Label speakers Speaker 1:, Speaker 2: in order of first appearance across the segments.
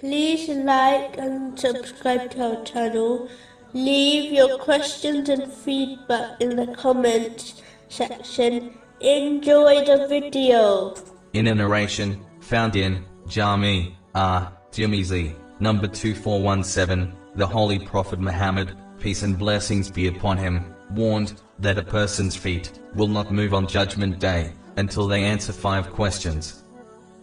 Speaker 1: Please like and subscribe to our channel. Leave your questions and feedback in the comments section. Enjoy the video.
Speaker 2: in a narration found in Jami At Tirmizi, number 2417, the Holy Prophet Muhammad, peace and blessings be upon him, warned that a person's feet will not move on Judgment Day until they answer five questions.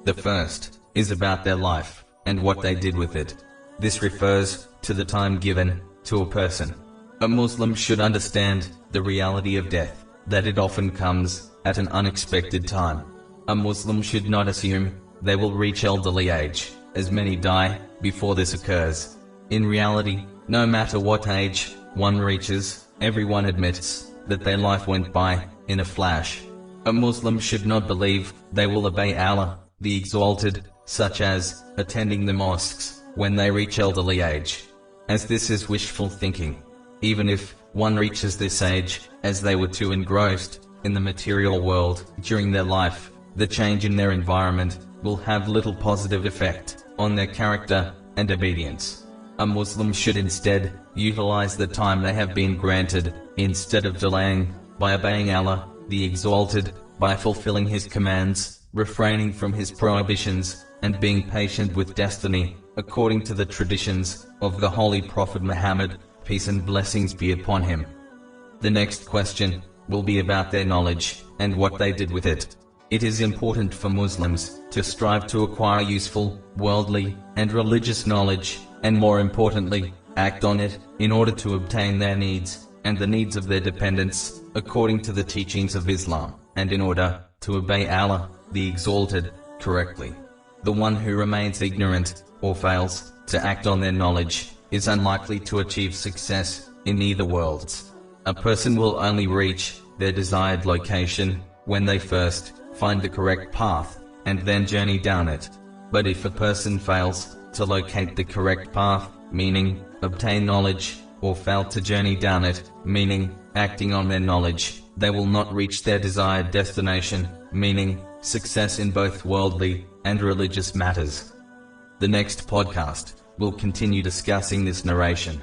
Speaker 2: The first is about their life and what they did with it. This refers to the time given to a person. A Muslim should understand the reality of death, that it often comes at an unexpected time. A Muslim should not assume they will reach elderly age, as many die before this occurs. In reality, no matter what age one reaches, everyone admits that their life went by in a flash. A Muslim should not believe they will obey Allah, the Exalted, such as attending the mosques when they reach elderly age, as this is wishful thinking. Even if one reaches this age, as they were too engrossed in the material world during their life, the change in their environment will have little positive effect on their character and obedience. A Muslim should instead utilize the time they have been granted instead of delaying by obeying Allah, the Exalted, by fulfilling His commands, refraining from His prohibitions, and being patient with destiny, according to the traditions of the Holy Prophet Muhammad, peace and blessings be upon him. The next question will be about their knowledge and what they did with it. It is important for Muslims to strive to acquire useful, worldly, and religious knowledge, and more importantly, act on it in order to obtain their needs and the needs of their dependents according to the teachings of Islam, and in order to obey Allah, the Exalted, correctly. The one who remains ignorant or fails to act on their knowledge is unlikely to achieve success in either worlds. A person will only reach their desired location when they first find the correct path and then journey down it. But if a person fails to locate the correct path, meaning obtain knowledge, or fail to journey down it, meaning acting on their knowledge, they will not reach their desired destination, meaning success in both worldly and religious matters. The next podcast will continue discussing this narration.